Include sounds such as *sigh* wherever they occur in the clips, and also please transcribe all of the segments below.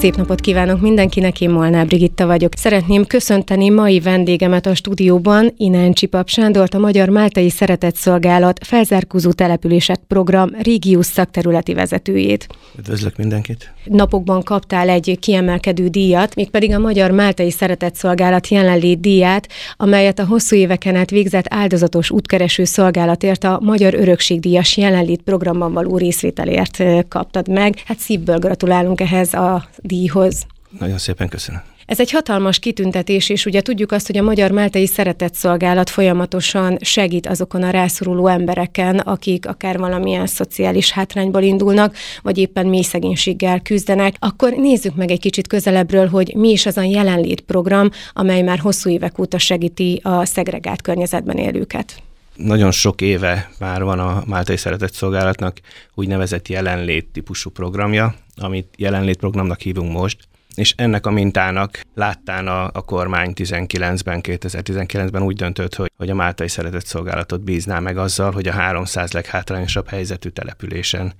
Szép napot kívánok mindenkinek, én Molnár Brigitta vagyok. Szeretném köszönteni mai vendégemet a stúdióban, Inán Csipap Sándort, a Magyar Máltai Szeretetszolgálat felzárkózó települések program régiós szakterületi vezetőjét. Üdvözlök mindenkit! Napokban kaptál egy kiemelkedő díjat, mégpedig a Magyar Máltai Szeretetszolgálat jelenlét díját, amelyet a hosszú éveken át végzett áldozatos útkereső szolgálatért a Magyar Örökségdíjas jelenlét programban való részvételért kaptad meg. Hát szívből gratulálunk ehhez a díjhoz. Nagyon szépen köszönöm. Ez egy hatalmas kitüntetés, és ugye tudjuk azt, hogy a Magyar Máltai Szeretetszolgálat folyamatosan segít azokon a rászoruló embereken, akik akár valamilyen szociális hátrányból indulnak, vagy éppen mély szegénységgel küzdenek. Akkor nézzük meg egy kicsit közelebbről, hogy mi is az a jelenlét program, amely már hosszú évek óta segíti a szegregált környezetben élőket nagyon sok éve már van a Máltai Szeretett Szolgálatnak úgynevezett jelenlét típusú programja, amit jelenlét programnak hívunk most, és ennek a mintának láttán a, a kormány 19-ben, 2019-ben úgy döntött, hogy, hogy a Máltai Szeretett Szolgálatot bízná meg azzal, hogy a 300 leghátrányosabb helyzetű településen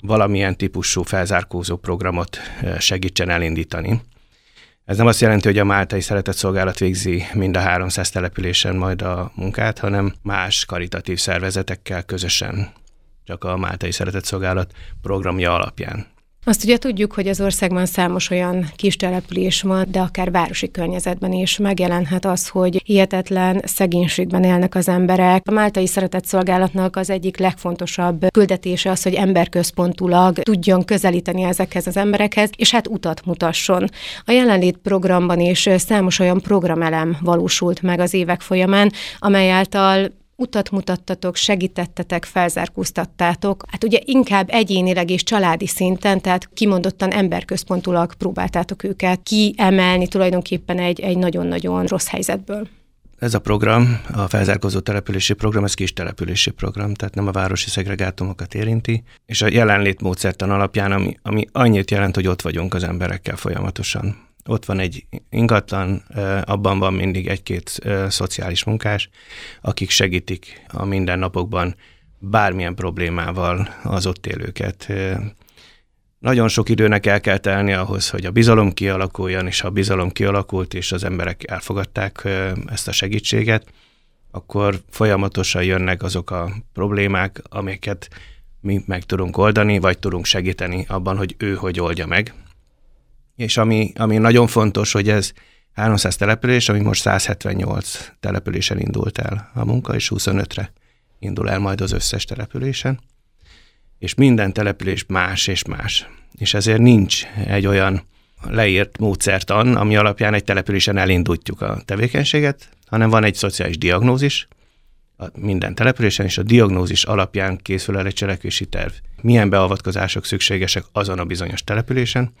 valamilyen típusú felzárkózó programot segítsen elindítani. Ez nem azt jelenti, hogy a Máltai Szeretett Szolgálat végzi mind a 300 településen majd a munkát, hanem más karitatív szervezetekkel közösen, csak a Máltai Szeretett Szolgálat programja alapján. Azt ugye tudjuk, hogy az országban számos olyan kis település van, de akár városi környezetben is megjelenhet az, hogy hihetetlen szegénységben élnek az emberek. A Máltai Szeretett Szolgálatnak az egyik legfontosabb küldetése az, hogy emberközpontulag tudjon közelíteni ezekhez az emberekhez, és hát utat mutasson. A jelenlét programban is számos olyan programelem valósult meg az évek folyamán, amely által utat mutattatok, segítettetek, felzárkóztattátok. Hát ugye inkább egyénileg és családi szinten, tehát kimondottan emberközpontulag próbáltátok őket kiemelni tulajdonképpen egy, egy nagyon-nagyon rossz helyzetből. Ez a program, a felzárkózó települési program, ez kis települési program, tehát nem a városi szegregátumokat érinti, és a jelenlét módszertan alapján, ami, ami annyit jelent, hogy ott vagyunk az emberekkel folyamatosan ott van egy ingatlan, abban van mindig egy-két szociális munkás, akik segítik a mindennapokban bármilyen problémával az ott élőket. Nagyon sok időnek el kell telni ahhoz, hogy a bizalom kialakuljon, és ha a bizalom kialakult, és az emberek elfogadták ezt a segítséget, akkor folyamatosan jönnek azok a problémák, amiket mi meg tudunk oldani, vagy tudunk segíteni abban, hogy ő hogy oldja meg és ami, ami nagyon fontos, hogy ez 300 település, ami most 178 településen indult el a munka, és 25-re indul el majd az összes településen. És minden település más és más. És ezért nincs egy olyan leírt módszertan, ami alapján egy településen elindítjuk a tevékenységet, hanem van egy szociális diagnózis, a minden településen, és a diagnózis alapján készül el egy cselekvési terv. Milyen beavatkozások szükségesek azon a bizonyos településen,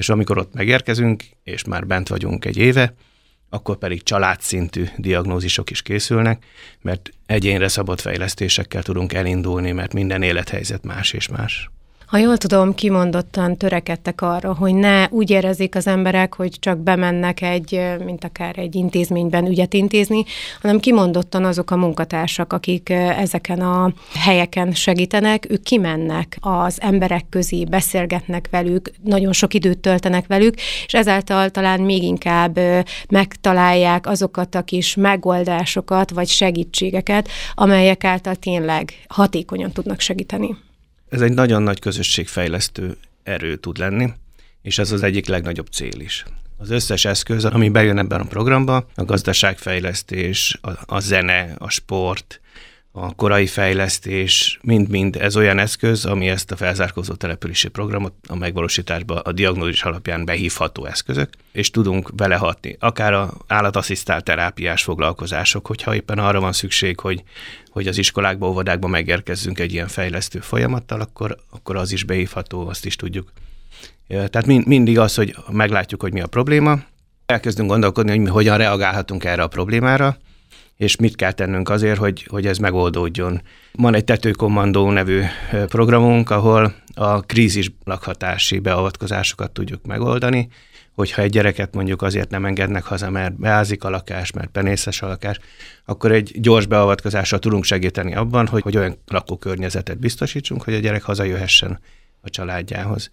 és amikor ott megérkezünk, és már bent vagyunk egy éve, akkor pedig családszintű diagnózisok is készülnek, mert egyénre szabott fejlesztésekkel tudunk elindulni, mert minden élethelyzet más és más. Ha jól tudom, kimondottan törekedtek arra, hogy ne úgy érezzék az emberek, hogy csak bemennek egy, mint akár egy intézményben ügyet intézni, hanem kimondottan azok a munkatársak, akik ezeken a helyeken segítenek, ők kimennek az emberek közé, beszélgetnek velük, nagyon sok időt töltenek velük, és ezáltal talán még inkább megtalálják azokat a kis megoldásokat, vagy segítségeket, amelyek által tényleg hatékonyan tudnak segíteni. Ez egy nagyon nagy közösségfejlesztő erő tud lenni, és ez az egyik legnagyobb cél is. Az összes eszköz, ami bejön ebben a programba, a gazdaságfejlesztés, a, a zene, a sport, a korai fejlesztés, mind-mind ez olyan eszköz, ami ezt a felzárkózó települési programot a megvalósításba a diagnózis alapján behívható eszközök, és tudunk vele hatni. Akár a állatasszisztált terápiás foglalkozások, hogyha éppen arra van szükség, hogy, hogy az iskolákba, óvodákba megérkezzünk egy ilyen fejlesztő folyamattal, akkor, akkor az is behívható, azt is tudjuk. Tehát mind, mindig az, hogy meglátjuk, hogy mi a probléma, elkezdünk gondolkodni, hogy mi hogyan reagálhatunk erre a problémára, és mit kell tennünk azért, hogy, hogy ez megoldódjon. Van egy tetőkommandó nevű programunk, ahol a krízis lakhatási beavatkozásokat tudjuk megoldani, hogyha egy gyereket mondjuk azért nem engednek haza, mert beázik a lakás, mert penészes a lakás, akkor egy gyors beavatkozással tudunk segíteni abban, hogy, hogy olyan lakókörnyezetet biztosítsunk, hogy a gyerek hazajöhessen a családjához.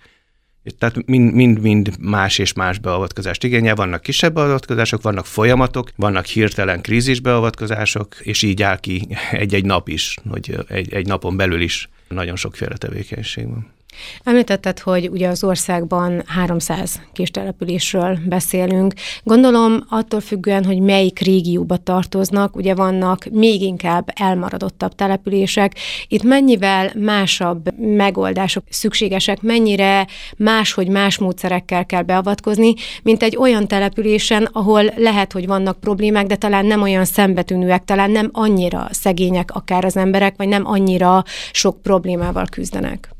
Tehát mind-mind más és más beavatkozást igényel. Vannak kisebb beavatkozások, vannak folyamatok, vannak hirtelen krízis beavatkozások, és így áll ki egy-egy nap is, hogy egy, egy napon belül is nagyon sokféle tevékenység van. Említetted, hogy ugye az országban 300 kis településről beszélünk. Gondolom attól függően, hogy melyik régióba tartoznak, ugye vannak még inkább elmaradottabb települések. Itt mennyivel másabb megoldások szükségesek, mennyire máshogy más módszerekkel kell beavatkozni, mint egy olyan településen, ahol lehet, hogy vannak problémák, de talán nem olyan szembetűnőek, talán nem annyira szegények akár az emberek, vagy nem annyira sok problémával küzdenek.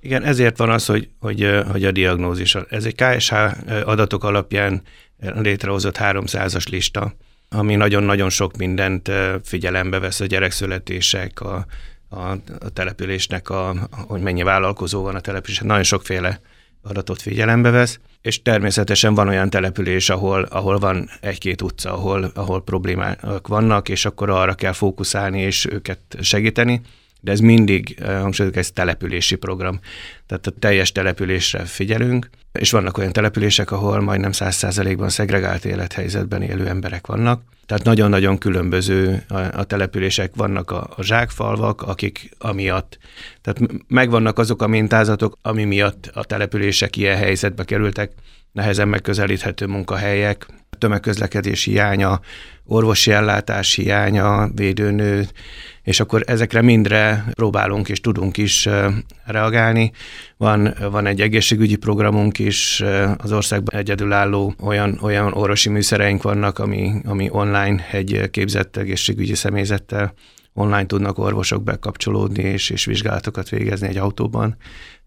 Igen, ezért van az, hogy, hogy, hogy a diagnózis. Ez egy KSH adatok alapján létrehozott 300-as lista, ami nagyon-nagyon sok mindent figyelembe vesz a gyerekszületések, a, a, a településnek, a, hogy mennyi vállalkozó van a településen, nagyon sokféle adatot figyelembe vesz, és természetesen van olyan település, ahol, ahol van egy-két utca, ahol, ahol problémák vannak, és akkor arra kell fókuszálni és őket segíteni de ez mindig, eh, hangsúlyozok, ez települési program. Tehát a teljes településre figyelünk, és vannak olyan települések, ahol majdnem száz százalékban szegregált élethelyzetben élő emberek vannak. Tehát nagyon-nagyon különböző a, a települések, vannak a, a zsákfalvak, akik amiatt, tehát megvannak azok a mintázatok, ami miatt a települések ilyen helyzetbe kerültek, nehezen megközelíthető munkahelyek, tömegközlekedés hiánya, orvosi ellátás hiánya, védőnő, és akkor ezekre mindre próbálunk és tudunk is reagálni. Van, van egy egészségügyi programunk is, az országban egyedülálló olyan, olyan orvosi műszereink vannak, ami, ami online egy képzett egészségügyi személyzettel online tudnak orvosok bekapcsolódni és, és vizsgálatokat végezni egy autóban.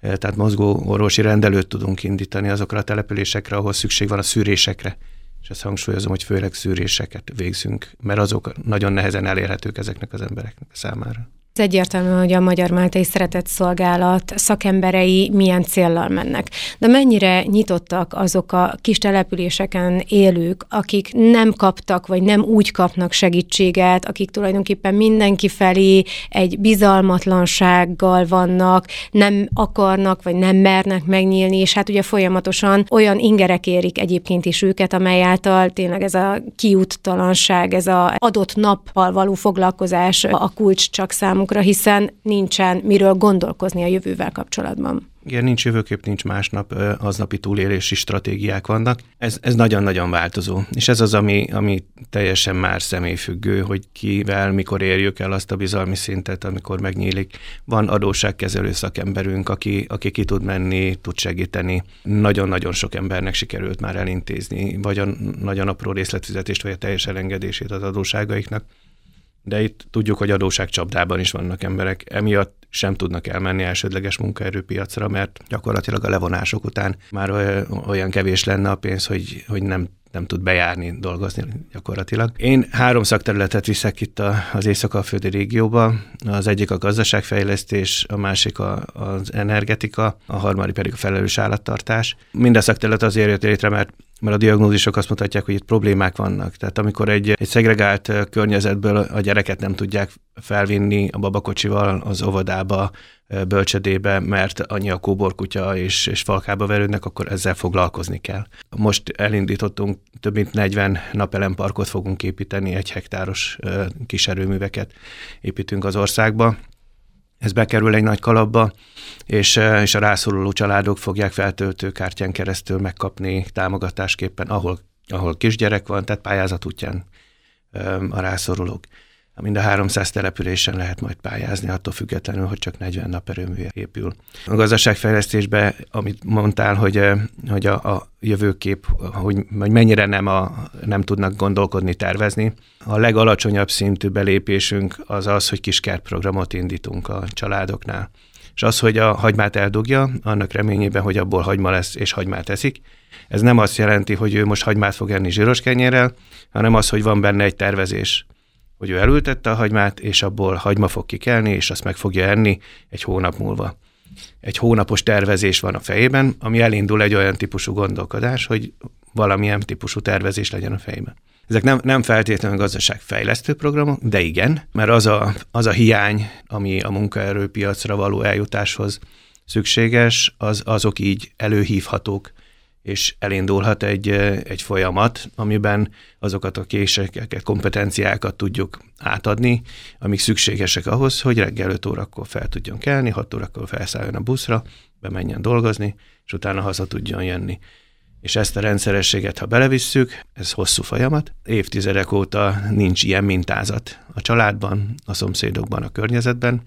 Tehát mozgó orvosi rendelőt tudunk indítani azokra a településekre, ahol szükség van a szűrésekre és ezt hangsúlyozom, hogy főleg szűréseket végzünk, mert azok nagyon nehezen elérhetők ezeknek az embereknek számára. Ez egyértelmű, hogy a Magyar Máltai Szeretett Szolgálat szakemberei milyen céllal mennek. De mennyire nyitottak azok a kis településeken élők, akik nem kaptak, vagy nem úgy kapnak segítséget, akik tulajdonképpen mindenki felé egy bizalmatlansággal vannak, nem akarnak, vagy nem mernek megnyílni, és hát ugye folyamatosan olyan ingerek érik egyébként is őket, amely által tényleg ez a kiúttalanság, ez a adott nappal való foglalkozás a kulcs csak számú számunkra, hiszen nincsen miről gondolkozni a jövővel kapcsolatban. Igen, nincs jövőkép, nincs másnap, aznapi túlélési stratégiák vannak. Ez, ez nagyon-nagyon változó. És ez az, ami, ami teljesen már személyfüggő, hogy kivel, mikor érjük el azt a bizalmi szintet, amikor megnyílik. Van adósságkezelő szakemberünk, aki, aki ki tud menni, tud segíteni. Nagyon-nagyon sok embernek sikerült már elintézni, vagy a nagyon apró részletfizetést, vagy a teljes elengedését az adóságaiknak de itt tudjuk, hogy adóságcsapdában is vannak emberek, emiatt sem tudnak elmenni elsődleges munkaerőpiacra, mert gyakorlatilag a levonások után már olyan kevés lenne a pénz, hogy, hogy nem nem tud bejárni, dolgozni gyakorlatilag. Én három szakterületet viszek itt az Észak-Alföldi régióba. Az egyik a gazdaságfejlesztés, a másik a, az energetika, a harmadik pedig a felelős állattartás. Minden szakterület azért jött létre, mert mert a diagnózisok azt mutatják, hogy itt problémák vannak. Tehát amikor egy, egy szegregált környezetből a gyereket nem tudják felvinni a babakocsival az óvodába, bölcsödébe, mert annyi a kóborkutya és, és falkába verődnek, akkor ezzel foglalkozni kell. Most elindítottunk több mint 40 napelemparkot fogunk építeni, egy hektáros kis erőműveket építünk az országba, ez bekerül egy nagy kalapba, és, és a rászoruló családok fogják feltöltőkártyán keresztül megkapni támogatásképpen, ahol, ahol kisgyerek van, tehát pályázat útján a rászorulók mind a 300 településen lehet majd pályázni, attól függetlenül, hogy csak 40 nap erőmű épül. A gazdaságfejlesztésben, amit mondtál, hogy, eh, hogy a, a jövőkép, hogy, hogy mennyire nem, a, nem tudnak gondolkodni, tervezni. A legalacsonyabb szintű belépésünk az az, hogy kiskertprogramot indítunk a családoknál. És az, hogy a hagymát eldugja, annak reményében, hogy abból hagyma lesz, és hagymát eszik, ez nem azt jelenti, hogy ő most hagymát fog enni zsíros kenyérrel, hanem az, hogy van benne egy tervezés hogy ő elültette a hagymát, és abból hagyma fog kikelni, és azt meg fogja enni egy hónap múlva. egy hónapos tervezés van a fejében, ami elindul egy olyan típusú gondolkodás, hogy valamilyen típusú tervezés legyen a fejében. Ezek nem, nem feltétlenül gazdaságfejlesztő programok, de igen, mert az a, az a hiány, ami a munkaerőpiacra való eljutáshoz szükséges, az, azok így előhívhatók, és elindulhat egy, egy folyamat, amiben azokat a késeket, kompetenciákat tudjuk átadni, amik szükségesek ahhoz, hogy reggel 5 órakor fel tudjon kelni, 6 órakor felszálljon a buszra, bemenjen dolgozni, és utána haza tudjon jönni. És ezt a rendszerességet, ha belevisszük, ez hosszú folyamat. Évtizedek óta nincs ilyen mintázat a családban, a szomszédokban, a környezetben.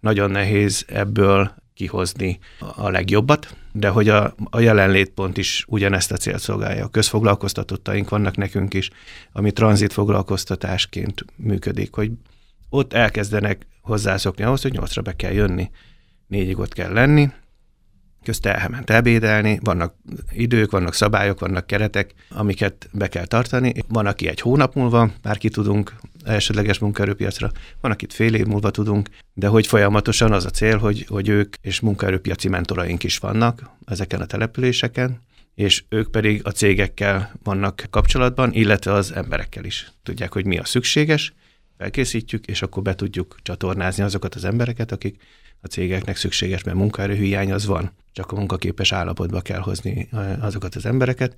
Nagyon nehéz ebből kihozni a legjobbat, de hogy a, a jelenlétpont is ugyanezt a célt szolgálja. A közfoglalkoztatottaink vannak nekünk is, ami tranzitfoglalkoztatásként működik, hogy ott elkezdenek hozzászokni ahhoz, hogy nyolcra be kell jönni, négyig ott kell lenni, közt elment ebédelni, vannak idők, vannak szabályok, vannak keretek, amiket be kell tartani. Van, aki egy hónap múlva, már ki tudunk elsődleges munkaerőpiacra, van, akit fél év múlva tudunk, de hogy folyamatosan az a cél, hogy, hogy ők és munkaerőpiaci mentoraink is vannak ezeken a településeken, és ők pedig a cégekkel vannak kapcsolatban, illetve az emberekkel is. Tudják, hogy mi a szükséges, felkészítjük, és akkor be tudjuk csatornázni azokat az embereket, akik a cégeknek szükséges, mert munkaerőhiány az van. Csak a munkaképes állapotba kell hozni azokat az embereket,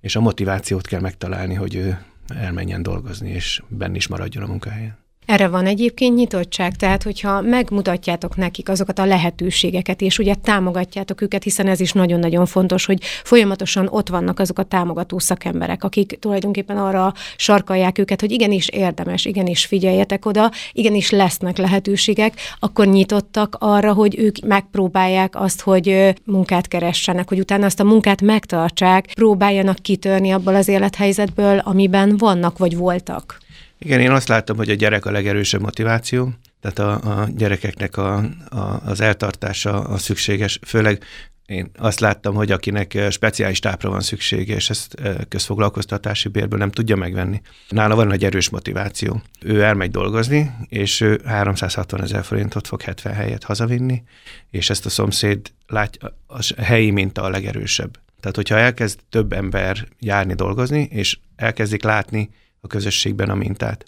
és a motivációt kell megtalálni, hogy ő elmenjen dolgozni, és benn is maradjon a munkahelyen. Erre van egyébként nyitottság, tehát hogyha megmutatjátok nekik azokat a lehetőségeket, és ugye támogatjátok őket, hiszen ez is nagyon-nagyon fontos, hogy folyamatosan ott vannak azok a támogató szakemberek, akik tulajdonképpen arra sarkalják őket, hogy igenis érdemes, igenis figyeljetek oda, igenis lesznek lehetőségek, akkor nyitottak arra, hogy ők megpróbálják azt, hogy munkát keressenek, hogy utána azt a munkát megtartsák, próbáljanak kitörni abból az élethelyzetből, amiben vannak vagy voltak. Igen, én azt láttam, hogy a gyerek a legerősebb motiváció, tehát a, a gyerekeknek a, a, az eltartása a szükséges, főleg én azt láttam, hogy akinek speciális tápra van szüksége, és ezt közfoglalkoztatási bérből nem tudja megvenni. Nála van egy erős motiváció. Ő elmegy dolgozni, és ő 360 ezer forintot fog 70 helyet hazavinni, és ezt a szomszéd látja, a helyi minta a legerősebb. Tehát, hogyha elkezd több ember járni dolgozni, és elkezdik látni, a közösségben a mintát.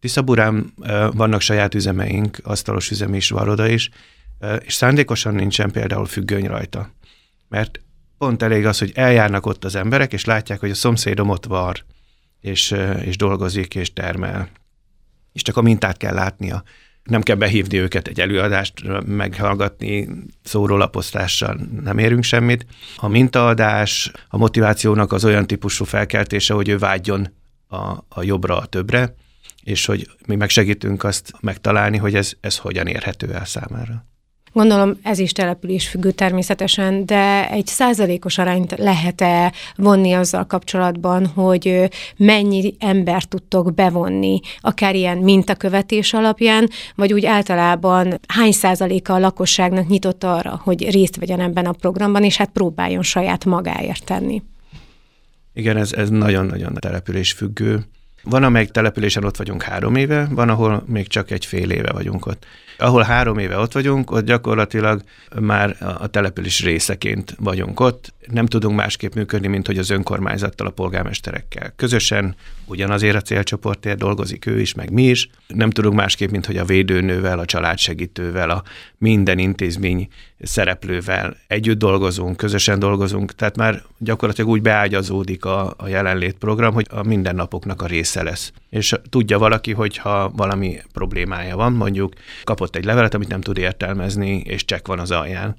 Tiszaburán vannak saját üzemeink, asztalos üzem is, varoda is, és szándékosan nincsen például függöny rajta. Mert pont elég az, hogy eljárnak ott az emberek, és látják, hogy a szomszédom ott var, és, és dolgozik, és termel. És csak a mintát kell látnia. Nem kell behívni őket egy előadást, meghallgatni szórólaposztással, nem érünk semmit. A mintaadás, a motivációnak az olyan típusú felkeltése, hogy ő vágyjon a, a jobbra, a többre, és hogy mi meg segítünk azt megtalálni, hogy ez, ez hogyan érhető el számára. Gondolom ez is település függő természetesen, de egy százalékos arányt lehet-e vonni azzal kapcsolatban, hogy mennyi embert tudtok bevonni, akár ilyen mintakövetés alapján, vagy úgy általában hány százaléka a lakosságnak nyitott arra, hogy részt vegyen ebben a programban, és hát próbáljon saját magáért tenni? Igen, ez, ez nagyon-nagyon település függő. Van, amelyik településen ott vagyunk három éve, van, ahol még csak egy fél éve vagyunk ott ahol három éve ott vagyunk, ott gyakorlatilag már a település részeként vagyunk ott. Nem tudunk másképp működni, mint hogy az önkormányzattal, a polgármesterekkel közösen, ugyanazért a célcsoportért dolgozik ő is, meg mi is. Nem tudunk másképp, mint hogy a védőnővel, a családsegítővel, a minden intézmény szereplővel együtt dolgozunk, közösen dolgozunk, tehát már gyakorlatilag úgy beágyazódik a, a jelenlét program, hogy a mindennapoknak a része lesz. És tudja valaki, hogy ha valami problémája van, mondjuk kapott egy levelet, amit nem tud értelmezni, és csekk van az alján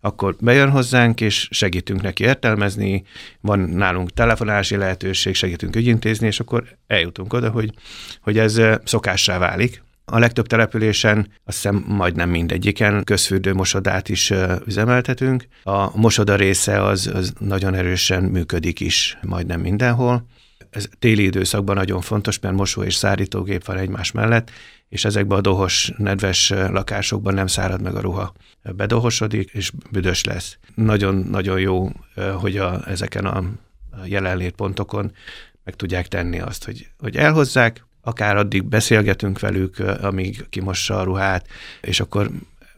akkor bejön hozzánk, és segítünk neki értelmezni, van nálunk telefonási lehetőség, segítünk ügyintézni, és akkor eljutunk oda, hogy, hogy ez szokássá válik. A legtöbb településen, azt hiszem majdnem mindegyiken közfürdőmosodát is üzemeltetünk. A mosoda része az, az nagyon erősen működik is majdnem mindenhol. Ez téli időszakban nagyon fontos, mert mosó és szárítógép van egymás mellett, és ezekben a dohos, nedves lakásokban nem szárad meg a ruha. Bedohosodik, és büdös lesz. Nagyon-nagyon jó, hogy a, ezeken a jelenlétpontokon meg tudják tenni azt, hogy, hogy elhozzák, akár addig beszélgetünk velük, amíg kimossa a ruhát, és akkor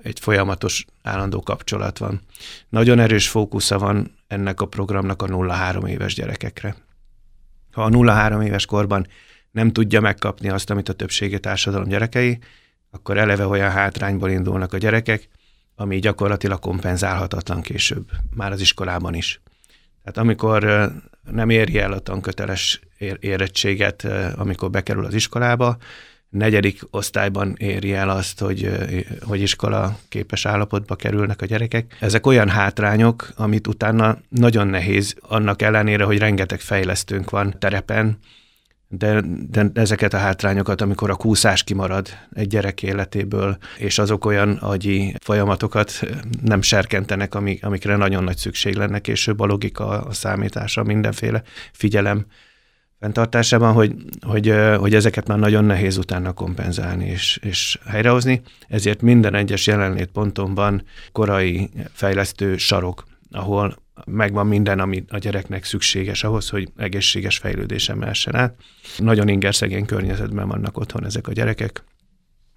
egy folyamatos állandó kapcsolat van. Nagyon erős fókusza van ennek a programnak a 0-3 éves gyerekekre. Ha a 0-3 éves korban nem tudja megkapni azt, amit a többségi társadalom gyerekei, akkor eleve olyan hátrányból indulnak a gyerekek, ami gyakorlatilag kompenzálhatatlan később, már az iskolában is. Tehát amikor nem éri el a tanköteles érettséget, amikor bekerül az iskolába, negyedik osztályban éri el azt, hogy, hogy iskola képes állapotba kerülnek a gyerekek. Ezek olyan hátrányok, amit utána nagyon nehéz, annak ellenére, hogy rengeteg fejlesztőnk van terepen, de, de ezeket a hátrányokat, amikor a kúszás kimarad egy gyerek életéből, és azok olyan agyi folyamatokat nem serkentenek, amik, amikre nagyon nagy szükség lenne később, a logika, a számítása, mindenféle figyelem fenntartásában, hogy, hogy, hogy ezeket már nagyon nehéz utána kompenzálni és, és helyrehozni, ezért minden egyes jelenlétpontomban korai fejlesztő sarok, ahol megvan minden, ami a gyereknek szükséges ahhoz, hogy egészséges fejlődésen mehessen át. Nagyon ingerszegény környezetben vannak otthon ezek a gyerekek,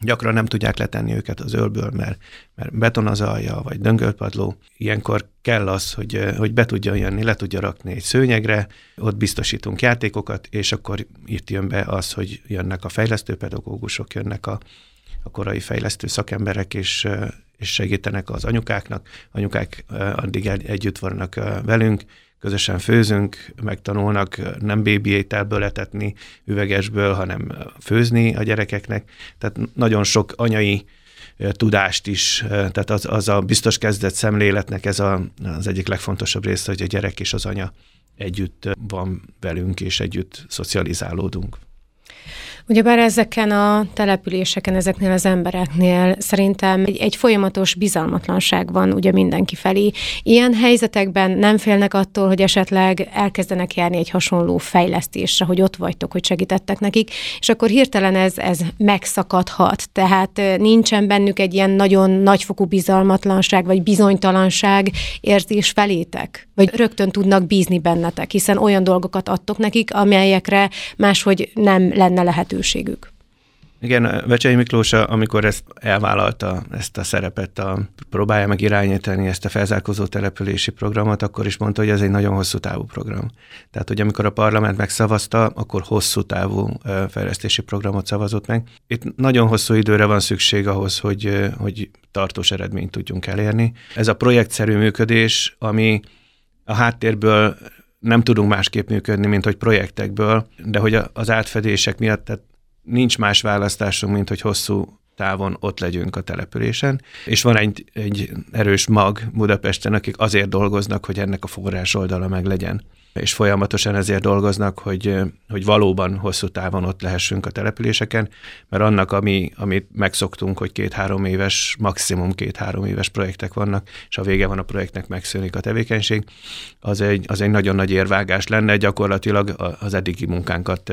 gyakran nem tudják letenni őket az ölből, mert, mert beton az alja, vagy döngölpadló. Ilyenkor kell az, hogy, hogy be tudja jönni, le tudja rakni egy szőnyegre, ott biztosítunk játékokat, és akkor itt jön be az, hogy jönnek a fejlesztőpedagógusok, jönnek a, a korai fejlesztő szakemberek, és, és segítenek az anyukáknak. Anyukák addig együtt vannak velünk, közösen főzünk, megtanulnak nem bébi ételből etetni üvegesből, hanem főzni a gyerekeknek. Tehát nagyon sok anyai tudást is, tehát az, az a biztos kezdett szemléletnek ez a, az egyik legfontosabb része, hogy a gyerek és az anya együtt van velünk, és együtt szocializálódunk. Ugyebár ezeken a településeken, ezeknél az embereknél szerintem egy, egy folyamatos bizalmatlanság van ugye mindenki felé. Ilyen helyzetekben nem félnek attól, hogy esetleg elkezdenek járni egy hasonló fejlesztésre, hogy ott vagytok, hogy segítettek nekik, és akkor hirtelen ez, ez megszakadhat. Tehát nincsen bennük egy ilyen nagyon nagyfokú bizalmatlanság, vagy bizonytalanság érzés felétek? Vagy rögtön tudnak bízni bennetek, hiszen olyan dolgokat adtok nekik, amelyekre máshogy nem lenne lehetőség lehetőségük. Igen, Vecsei Miklós, amikor ezt elvállalta, ezt a szerepet, a, próbálja meg irányítani ezt a felzárkózó települési programot, akkor is mondta, hogy ez egy nagyon hosszú távú program. Tehát, hogy amikor a parlament megszavazta, akkor hosszú távú fejlesztési programot szavazott meg. Itt nagyon hosszú időre van szükség ahhoz, hogy, hogy tartós eredményt tudjunk elérni. Ez a projektszerű működés, ami a háttérből nem tudunk másképp működni, mint hogy projektekből, de hogy az átfedések miatt tehát nincs más választásunk, mint hogy hosszú távon ott legyünk a településen, és van egy, egy erős mag Budapesten, akik azért dolgoznak, hogy ennek a forrás oldala meg legyen és folyamatosan ezért dolgoznak, hogy, hogy valóban hosszú távon ott lehessünk a településeken, mert annak, ami, amit megszoktunk, hogy két-három éves, maximum két-három éves projektek vannak, és a vége van a projektnek, megszűnik a tevékenység, az egy, az egy nagyon nagy érvágás lenne, gyakorlatilag az eddigi munkánkat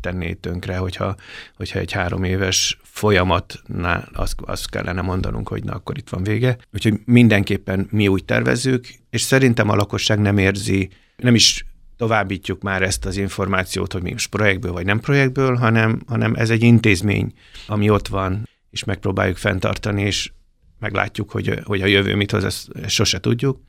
tenné tönkre, hogyha, hogyha egy három éves folyamatnál azt, azt kellene mondanunk, hogy na, akkor itt van vége. Úgyhogy mindenképpen mi úgy tervezzük, és szerintem a lakosság nem érzi nem is továbbítjuk már ezt az információt, hogy mi most projektből vagy nem projektből, hanem, hanem ez egy intézmény, ami ott van, és megpróbáljuk fenntartani, és meglátjuk, hogy, hogy a jövő mit hoz, ezt, ezt sose tudjuk.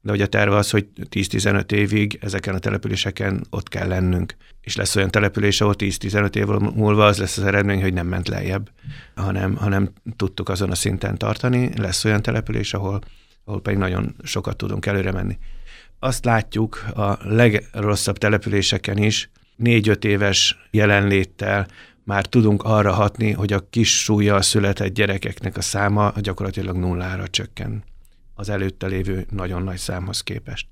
De hogy a terve az, hogy 10-15 évig ezeken a településeken ott kell lennünk. És lesz olyan település, ahol 10-15 év múlva az lesz az eredmény, hogy nem ment lejjebb, hanem, hanem tudtuk azon a szinten tartani. Lesz olyan település, ahol, ahol pedig nagyon sokat tudunk előre menni azt látjuk a legrosszabb településeken is, négy-öt éves jelenléttel már tudunk arra hatni, hogy a kis súlya született gyerekeknek a száma gyakorlatilag nullára csökken az előtte lévő nagyon nagy számhoz képest.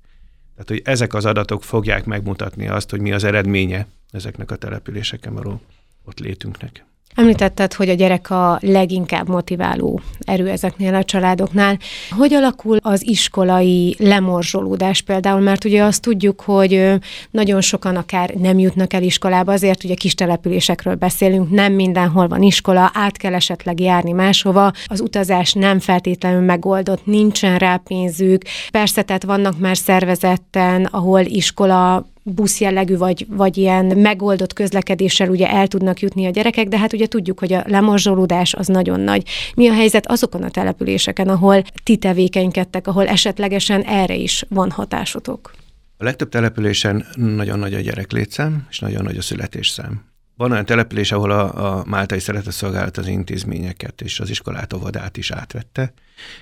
Tehát, hogy ezek az adatok fogják megmutatni azt, hogy mi az eredménye ezeknek a településeken való ott létünknek. Említetted, hogy a gyerek a leginkább motiváló erő ezeknél a családoknál. Hogy alakul az iskolai lemorzsolódás például? Mert ugye azt tudjuk, hogy nagyon sokan akár nem jutnak el iskolába, azért ugye kis településekről beszélünk, nem mindenhol van iskola, át kell esetleg járni máshova, az utazás nem feltétlenül megoldott, nincsen rá pénzük. Persze, tehát vannak már szervezetten, ahol iskola busz jellegű, vagy, vagy ilyen megoldott közlekedéssel ugye el tudnak jutni a gyerekek, de hát ugye tudjuk, hogy a lemorzsolódás az nagyon nagy. Mi a helyzet azokon a településeken, ahol ti tevékenykedtek, ahol esetlegesen erre is van hatásotok? A legtöbb településen nagyon nagy a gyereklétszám, és nagyon nagy a születésszám. Van olyan település, ahol a, a Máltai Szeretetszolgálat az intézményeket és az iskolát, óvodát is átvette,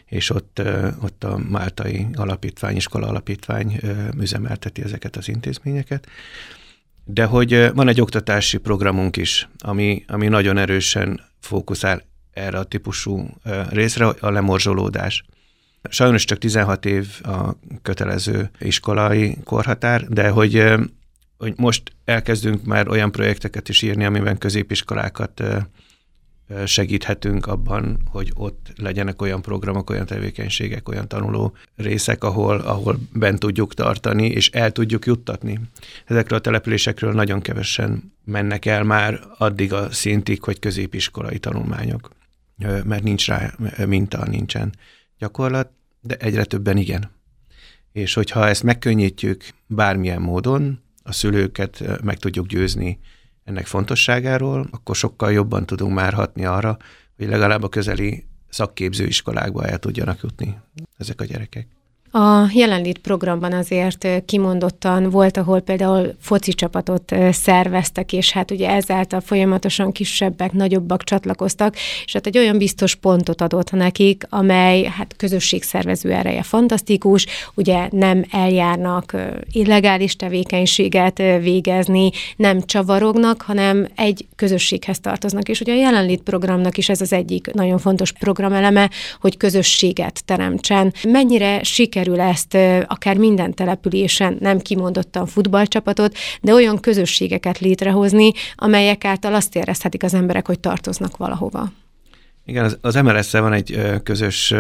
és ott, ott a Máltai Alapítvány, Iskola Alapítvány üzemelteti ezeket az intézményeket. De hogy van egy oktatási programunk is, ami, ami nagyon erősen fókuszál erre a típusú részre, a lemorzsolódás. Sajnos csak 16 év a kötelező iskolai korhatár, de hogy hogy most elkezdünk már olyan projekteket is írni, amiben középiskolákat segíthetünk abban, hogy ott legyenek olyan programok, olyan tevékenységek, olyan tanuló részek, ahol, ahol bent tudjuk tartani, és el tudjuk juttatni. Ezekről a településekről nagyon kevesen mennek el már addig a szintig, hogy középiskolai tanulmányok, mert nincs rá minta, nincsen gyakorlat, de egyre többen igen. És hogyha ezt megkönnyítjük bármilyen módon, a szülőket meg tudjuk győzni ennek fontosságáról, akkor sokkal jobban tudunk már hatni arra, hogy legalább a közeli szakképzőiskolákba el tudjanak jutni ezek a gyerekek. A jelenlét programban azért kimondottan volt, ahol például foci csapatot szerveztek, és hát ugye ezáltal folyamatosan kisebbek, nagyobbak csatlakoztak, és hát egy olyan biztos pontot adott nekik, amely hát közösségszervező ereje fantasztikus, ugye nem eljárnak illegális tevékenységet végezni, nem csavarognak, hanem egy közösséghez tartoznak, és ugye a jelenlét programnak is ez az egyik nagyon fontos programeleme, hogy közösséget teremtsen. Mennyire siker sikerül ezt akár minden településen, nem kimondottan futballcsapatot, de olyan közösségeket létrehozni, amelyek által azt érezhetik az emberek, hogy tartoznak valahova. Igen, az, az mls van egy közös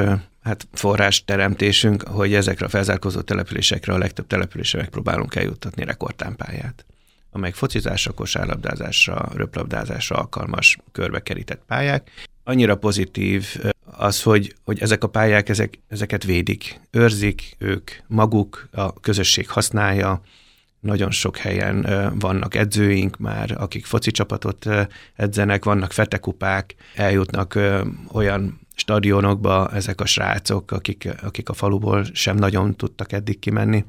hát forrás teremtésünk, hogy ezekre a felzárkózó településekre, a legtöbb településre megpróbálunk eljuttatni rekordtámpályát amelyek focizásra, kosárlabdázásra, röplabdázásra alkalmas körbekerített pályák. Annyira pozitív az, hogy, hogy ezek a pályák ezek, ezeket védik, őrzik ők maguk, a közösség használja, nagyon sok helyen vannak edzőink már, akik foci csapatot edzenek, vannak fetekupák, eljutnak olyan stadionokba ezek a srácok, akik, akik a faluból sem nagyon tudtak eddig kimenni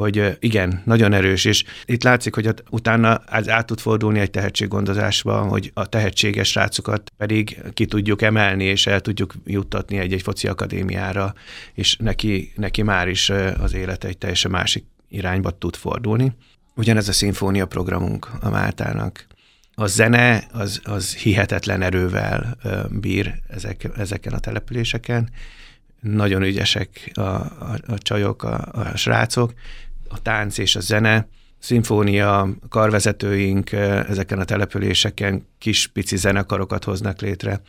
hogy igen, nagyon erős, és itt látszik, hogy utána ez át tud fordulni egy tehetséggondozásba, hogy a tehetséges srácokat pedig ki tudjuk emelni, és el tudjuk juttatni egy-egy foci akadémiára, és neki, neki már is az élete egy teljesen másik irányba tud fordulni. Ugyanez a szimfónia programunk a Máltának. A zene az, az hihetetlen erővel bír ezek, ezeken a településeken, nagyon ügyesek a, a, a csajok, a, a srácok, a tánc és a zene, szimfónia, karvezetőink ezeken a településeken kis pici zenekarokat hoznak létre,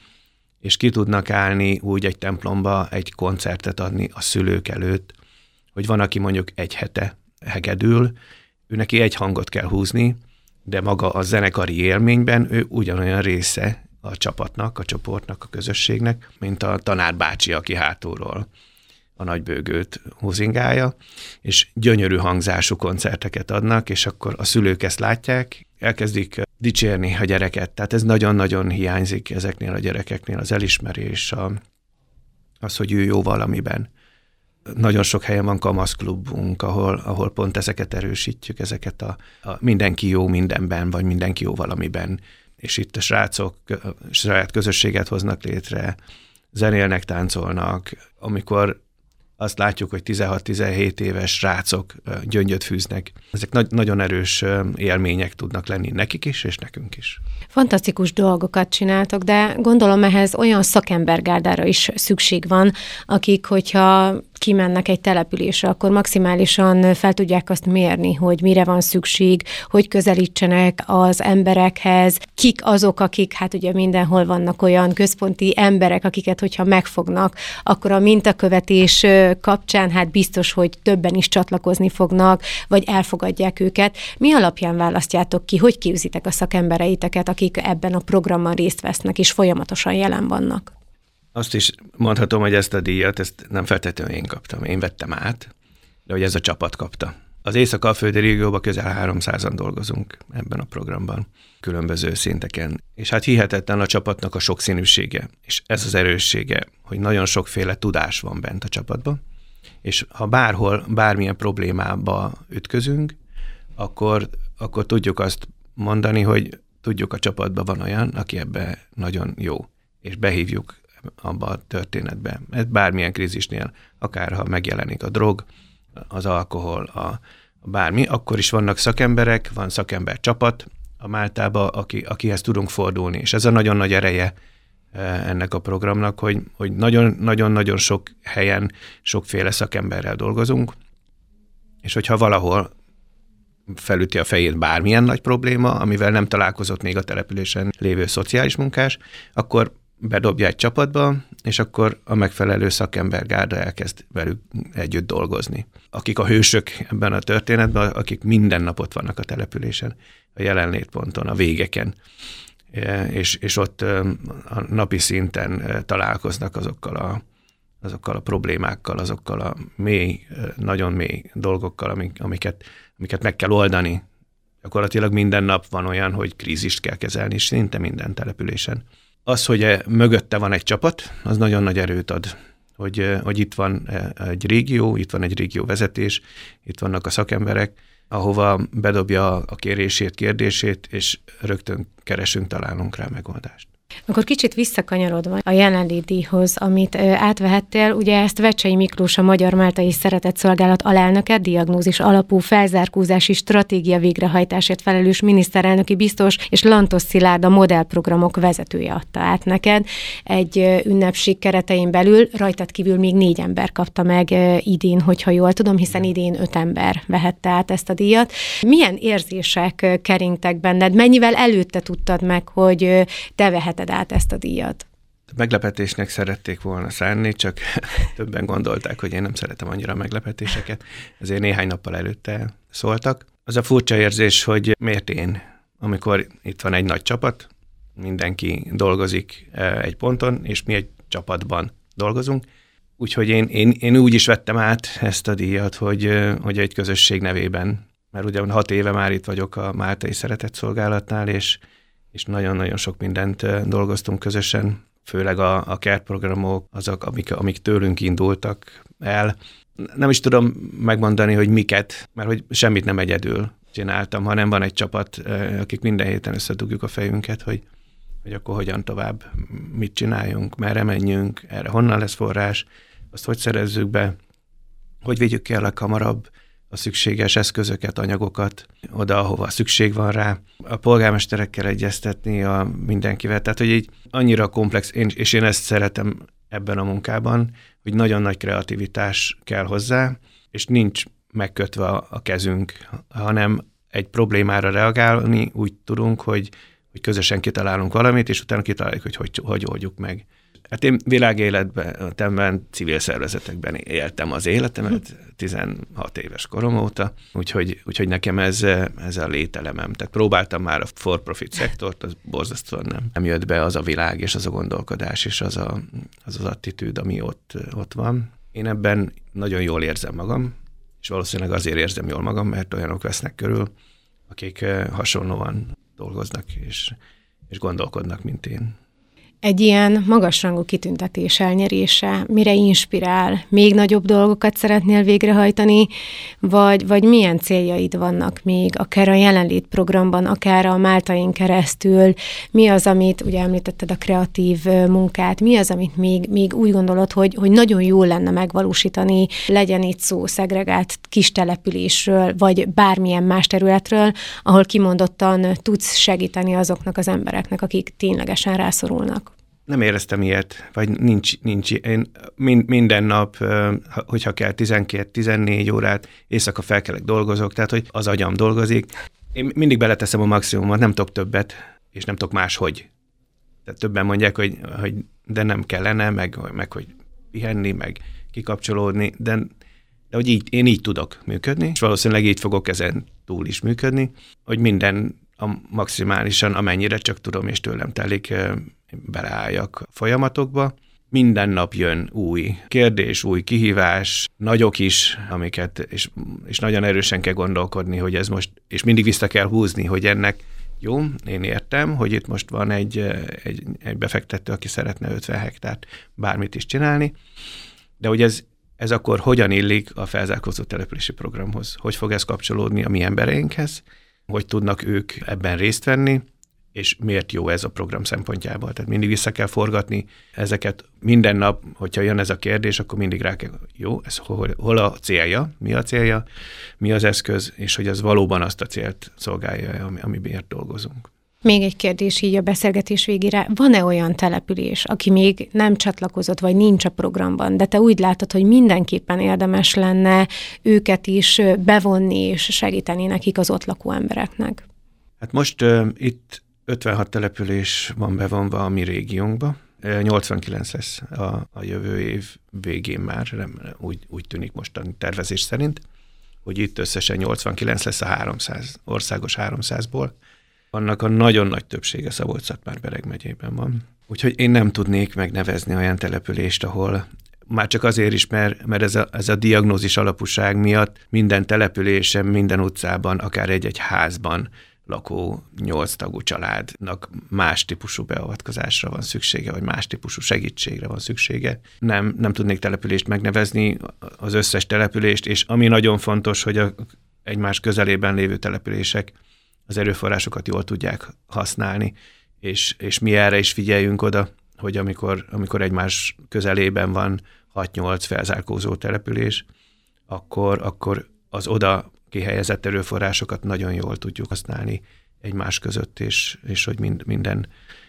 és ki tudnak állni úgy egy templomba egy koncertet adni a szülők előtt, hogy van, aki mondjuk egy hete hegedül, ő neki egy hangot kell húzni, de maga a zenekari élményben ő ugyanolyan része a csapatnak, a csoportnak, a közösségnek, mint a tanár bácsi, aki hátulról a nagybőgőt húzingálja, és gyönyörű hangzású koncerteket adnak, és akkor a szülők ezt látják, elkezdik dicsérni a gyereket. Tehát ez nagyon-nagyon hiányzik ezeknél a gyerekeknél, az elismerés, a, az, hogy ő jó valamiben. Nagyon sok helyen van kamaszklubunk, ahol, ahol pont ezeket erősítjük, ezeket a, a mindenki jó mindenben, vagy mindenki jó valamiben. És itt a srácok saját közösséget hoznak létre, zenélnek, táncolnak. Amikor azt látjuk, hogy 16-17 éves srácok gyöngyöt fűznek. Ezek nagy, nagyon erős élmények tudnak lenni nekik is, és nekünk is. Fantasztikus dolgokat csináltok, de gondolom ehhez olyan szakembergárdára is szükség van, akik, hogyha kimennek egy településre, akkor maximálisan fel tudják azt mérni, hogy mire van szükség, hogy közelítsenek az emberekhez, kik azok, akik, hát ugye mindenhol vannak olyan központi emberek, akiket, hogyha megfognak, akkor a mintakövetés kapcsán hát biztos, hogy többen is csatlakozni fognak, vagy elfogadják őket. Mi alapján választjátok ki, hogy képzitek a szakembereiteket, akik ebben a programban részt vesznek, és folyamatosan jelen vannak? Azt is mondhatom, hogy ezt a díjat, ezt nem feltétlenül én kaptam, én vettem át, de hogy ez a csapat kapta. Az Észak-Alföldi régióban közel 300-an dolgozunk ebben a programban, különböző szinteken. És hát hihetetlen a csapatnak a sokszínűsége, és ez az erőssége, hogy nagyon sokféle tudás van bent a csapatban, és ha bárhol, bármilyen problémába ütközünk, akkor, akkor tudjuk azt mondani, hogy tudjuk a csapatban van olyan, aki ebbe nagyon jó, és behívjuk abba a történetbe. Ez bármilyen krízisnél, akár ha megjelenik a drog, az alkohol, a, bármi, akkor is vannak szakemberek, van szakember csapat a Máltába, aki, akihez tudunk fordulni. És ez a nagyon nagy ereje e, ennek a programnak, hogy, hogy nagyon-nagyon-nagyon sok helyen sokféle szakemberrel dolgozunk, és hogyha valahol felüti a fejét bármilyen nagy probléma, amivel nem találkozott még a településen lévő szociális munkás, akkor bedobja egy csapatba, és akkor a megfelelő szakembergárda elkezd velük együtt dolgozni. Akik a hősök ebben a történetben, akik minden napot vannak a településen, a jelenlétponton, a végeken, e, és, és ott e, a napi szinten e, találkoznak azokkal a, azokkal a problémákkal, azokkal a mély, nagyon mély dolgokkal, amik, amiket, amiket meg kell oldani. Gyakorlatilag minden nap van olyan, hogy krízist kell kezelni, szinte minden településen az, hogy e, mögötte van egy csapat, az nagyon nagy erőt ad, hogy, e, hogy itt van e, egy régió, itt van egy régió vezetés, itt vannak a szakemberek, ahova bedobja a kérését, kérdését, és rögtön keresünk, találunk rá megoldást. Akkor kicsit visszakanyarodva a jelenlétdíjhoz, amit átvehettél, ugye ezt Vecsei Miklós, a Magyar Máltai Szeretett Szolgálat alelnöke, diagnózis alapú felzárkózási stratégia végrehajtásért felelős miniszterelnöki biztos, és Lantos Szilárd a modellprogramok vezetője adta át neked. Egy ünnepség keretein belül rajtad kívül még négy ember kapta meg idén, hogyha jól tudom, hiszen idén öt ember vehette át ezt a díjat. Milyen érzések keringtek benned? Mennyivel előtte tudtad meg, hogy te veheted vetted át ezt a díjat? Meglepetésnek szerették volna szánni, csak *laughs* többen gondolták, hogy én nem szeretem annyira a meglepetéseket, ezért néhány nappal előtte szóltak. Az a furcsa érzés, hogy miért én, amikor itt van egy nagy csapat, mindenki dolgozik e, egy ponton, és mi egy csapatban dolgozunk, Úgyhogy én, én, én úgy is vettem át ezt a díjat, hogy, e, hogy egy közösség nevében, mert ugye hat éve már itt vagyok a Máltai Szeretett Szolgálatnál, és és nagyon-nagyon sok mindent dolgoztunk közösen, főleg a, a kertprogramok, azok, amik, amik tőlünk indultak el. Nem is tudom megmondani, hogy miket, mert hogy semmit nem egyedül csináltam, hanem van egy csapat, akik minden héten összedugjuk a fejünket, hogy, hogy akkor hogyan tovább, mit csináljunk, merre menjünk, erre honnan lesz forrás, azt hogy szerezzük be, hogy vigyük ki a leghamarabb, a szükséges eszközöket, anyagokat oda, ahova szükség van rá, a polgármesterekkel egyeztetni a mindenkivel. Tehát, hogy így annyira komplex, én, és én ezt szeretem ebben a munkában, hogy nagyon nagy kreativitás kell hozzá, és nincs megkötve a kezünk, hanem egy problémára reagálni úgy tudunk, hogy, hogy közösen kitalálunk valamit, és utána kitaláljuk, hogy hogy, hogy oldjuk meg. Hát én világéletben, civil szervezetekben éltem az életemet, 16 éves korom óta, úgyhogy, úgyhogy nekem ez, ez a lételemem. Tehát próbáltam már a for-profit szektort, az borzasztóan nem, nem jött be az a világ, és az a gondolkodás, és az a, az, az attitűd, ami ott, ott van. Én ebben nagyon jól érzem magam, és valószínűleg azért érzem jól magam, mert olyanok vesznek körül, akik eh, hasonlóan dolgoznak és, és gondolkodnak, mint én. Egy ilyen magasrangú kitüntetés elnyerése mire inspirál? Még nagyobb dolgokat szeretnél végrehajtani, vagy, vagy milyen céljaid vannak még, akár a jelenlét programban, akár a Máltain keresztül? Mi az, amit, ugye említetted a kreatív munkát, mi az, amit még, még úgy gondolod, hogy, hogy nagyon jó lenne megvalósítani, legyen itt szó szegregált kis településről, vagy bármilyen más területről, ahol kimondottan tudsz segíteni azoknak az embereknek, akik ténylegesen rászorulnak? Nem éreztem ilyet, vagy nincs, nincs én minden nap, hogyha kell 12-14 órát, éjszaka felkelek, dolgozok, tehát hogy az agyam dolgozik. Én mindig beleteszem a maximumot, nem tudok többet, és nem tudok máshogy. Tehát többen mondják, hogy, hogy de nem kellene, meg, meg hogy pihenni, meg kikapcsolódni, de, de hogy így, én így tudok működni, és valószínűleg így fogok ezen túl is működni, hogy minden a maximálisan, amennyire csak tudom és tőlem telik, beleálljak folyamatokba, minden nap jön új kérdés, új kihívás, nagyok is, amiket, és, és nagyon erősen kell gondolkodni, hogy ez most, és mindig vissza kell húzni, hogy ennek jó, én értem, hogy itt most van egy, egy, egy befektető, aki szeretne 50 hektárt bármit is csinálni, de hogy ez, ez akkor hogyan illik a felzárkózó települési programhoz? Hogy fog ez kapcsolódni a mi embereinkhez? Hogy tudnak ők ebben részt venni? És miért jó ez a program szempontjából. Tehát mindig vissza kell forgatni ezeket minden nap, hogyha jön ez a kérdés, akkor mindig rá kell, jó, ez hol, hol a célja, mi a célja, mi az eszköz, és hogy ez valóban azt a célt szolgálja, ami, ami miért dolgozunk. Még egy kérdés így a beszélgetés végére. Van-e olyan település, aki még nem csatlakozott, vagy nincs a programban, de te úgy látod, hogy mindenképpen érdemes lenne őket is bevonni és segíteni nekik az ott lakó embereknek? Hát most uh, itt 56 település van bevonva a mi régiónkba, 89 lesz a, a jövő év végén már, nem, úgy, úgy tűnik mostani tervezés szerint, hogy itt összesen 89 lesz a 300, országos 300-ból. Annak a nagyon nagy többsége szabolcs már Bereg megyében van. Úgyhogy én nem tudnék megnevezni olyan települést, ahol már csak azért is, mert, mert ez, a, ez a diagnózis alapúság miatt minden településen, minden utcában, akár egy-egy házban lakó nyolc tagú családnak más típusú beavatkozásra van szüksége, vagy más típusú segítségre van szüksége. Nem, nem tudnék települést megnevezni, az összes települést, és ami nagyon fontos, hogy a egymás közelében lévő települések az erőforrásokat jól tudják használni, és, és mi erre is figyeljünk oda, hogy amikor, amikor egymás közelében van 6-8 felzárkózó település, akkor, akkor az oda kihelyezett erőforrásokat nagyon jól tudjuk használni egymás között, és, és hogy mind, minden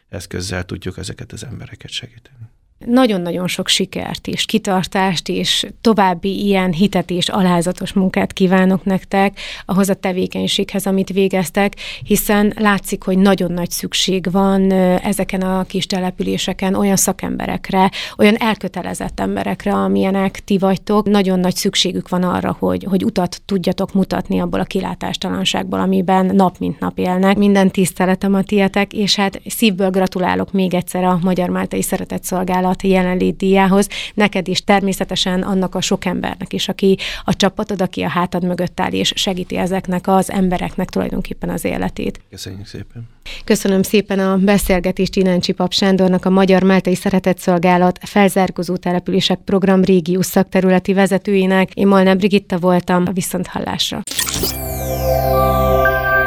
eszközzel tudjuk ezeket az embereket segíteni nagyon-nagyon sok sikert és kitartást és további ilyen hitet és alázatos munkát kívánok nektek ahhoz a tevékenységhez, amit végeztek, hiszen látszik, hogy nagyon nagy szükség van ezeken a kis településeken olyan szakemberekre, olyan elkötelezett emberekre, amilyenek ti vagytok. Nagyon nagy szükségük van arra, hogy, hogy utat tudjatok mutatni abból a kilátástalanságból, amiben nap mint nap élnek. Minden tiszteletem a tietek, és hát szívből gratulálok még egyszer a Magyar Máltai Szeretett Szolgálat alatt jelenlét díjához, neked is természetesen annak a sok embernek is, aki a csapatod, aki a hátad mögött áll és segíti ezeknek az embereknek tulajdonképpen az életét. Köszönjük szépen. Köszönöm szépen a beszélgetést Ináncsi Pap Sándornak, a Magyar Máltai Szolgálat felzárkozó települések program régió szakterületi vezetőjének. Én Molnár Brigitta voltam, a viszont hallásra.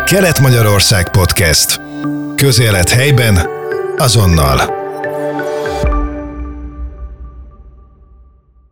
Kelet-Magyarország Podcast. Közélet helyben, azonnal.